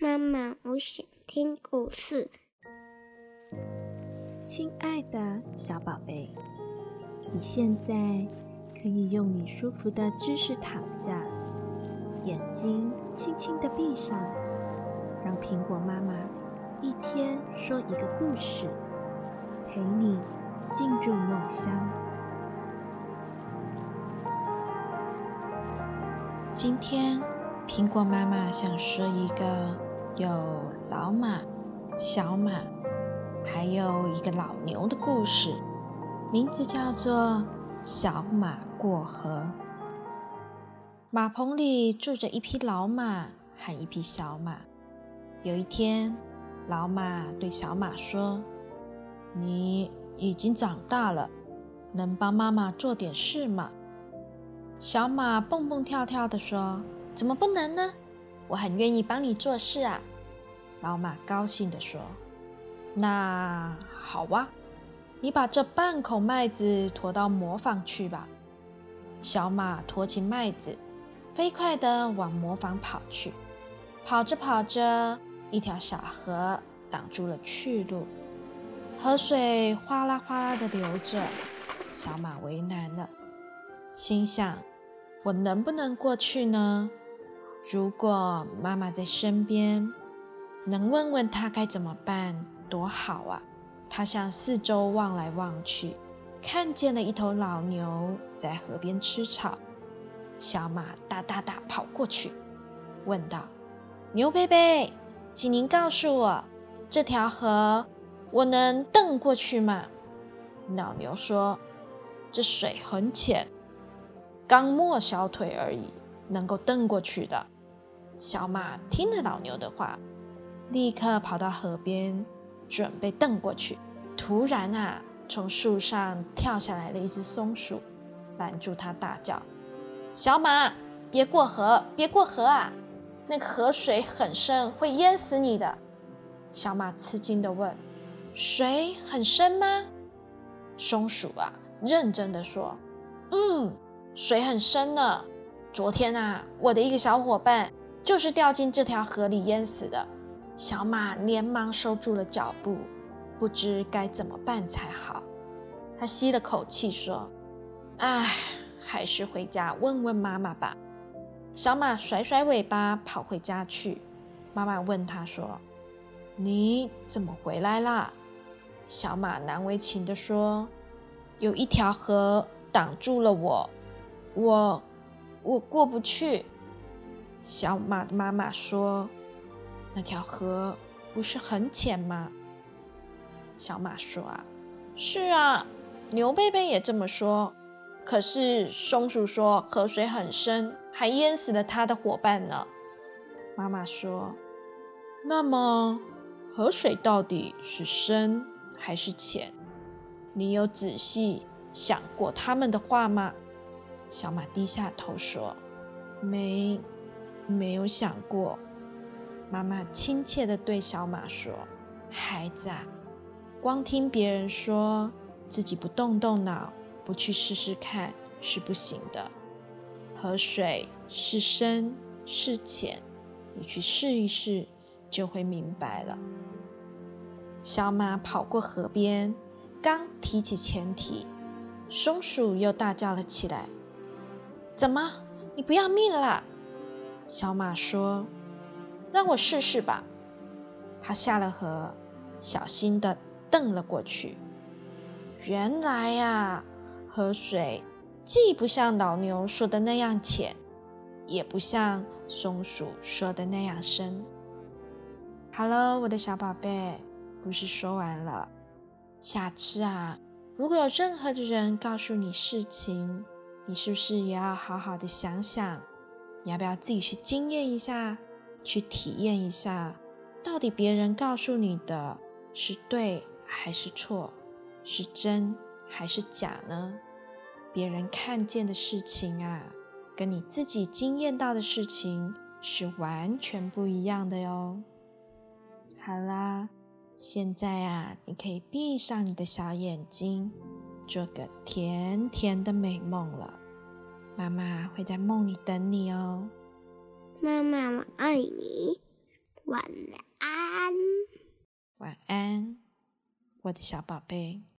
妈妈，我想听故事。亲爱的小宝贝，你现在可以用你舒服的姿势躺下，眼睛轻轻的闭上，让苹果妈妈一天说一个故事，陪你进入梦乡。今天，苹果妈妈想说一个有老马、小马。还有一个老牛的故事，名字叫做《小马过河》。马棚里住着一匹老马和一匹小马。有一天，老马对小马说：“你已经长大了，能帮妈妈做点事吗？”小马蹦蹦跳跳地说：“怎么不能呢？我很愿意帮你做事啊！”老马高兴地说。那好哇，你把这半口麦子驮到磨坊去吧。小马驮起麦子，飞快地往磨坊跑去。跑着跑着，一条小河挡住了去路，河水哗啦哗啦地流着。小马为难了，心想：我能不能过去呢？如果妈妈在身边，能问问她该怎么办？多好啊！他向四周望来望去，看见了一头老牛在河边吃草。小马哒哒哒跑过去，问道：“牛贝贝，请您告诉我，这条河我能蹬过去吗？”老牛说：“这水很浅，刚没小腿而已，能够蹬过去的。”小马听了老牛的话，立刻跑到河边。准备蹬过去，突然啊，从树上跳下来了一只松鼠，拦住他，大叫：“小马，别过河，别过河啊！那河水很深，会淹死你的。”小马吃惊地问：“水很深吗？”松鼠啊，认真地说：“嗯，水很深呢。昨天啊，我的一个小伙伴就是掉进这条河里淹死的。”小马连忙收住了脚步，不知该怎么办才好。他吸了口气说：“唉，还是回家问问妈妈吧。”小马甩甩尾巴跑回家去。妈妈问他说：“你怎么回来啦？”小马难为情地说：“有一条河挡住了我，我我过不去。”小马的妈妈说。那条河不是很浅吗？小马说：“啊，是啊，牛贝贝也这么说。可是松鼠说河水很深，还淹死了它的伙伴呢。”妈妈说：“那么河水到底是深还是浅？你有仔细想过他们的话吗？”小马低下头说：“没，没有想过。”妈妈亲切地对小马说：“孩子啊，光听别人说，自己不动动脑，不去试试看是不行的。河水是深是浅，你去试一试，就会明白了。”小马跑过河边，刚提起前蹄，松鼠又大叫了起来：“怎么，你不要命了？”小马说。让我试试吧。他下了河，小心地蹬了过去。原来呀，河水既不像老牛说的那样浅，也不像松鼠说的那样深。好了，我的小宝贝，故事说完了。下次啊，如果有任何的人告诉你事情，你是不是也要好好的想想，你要不要自己去经验一下？去体验一下，到底别人告诉你的是对还是错，是真还是假呢？别人看见的事情啊，跟你自己经验到的事情是完全不一样的哟。好啦，现在啊，你可以闭上你的小眼睛，做个甜甜的美梦了。妈妈会在梦里等你哦。妈妈我爱你。晚安。晚安我的小宝贝。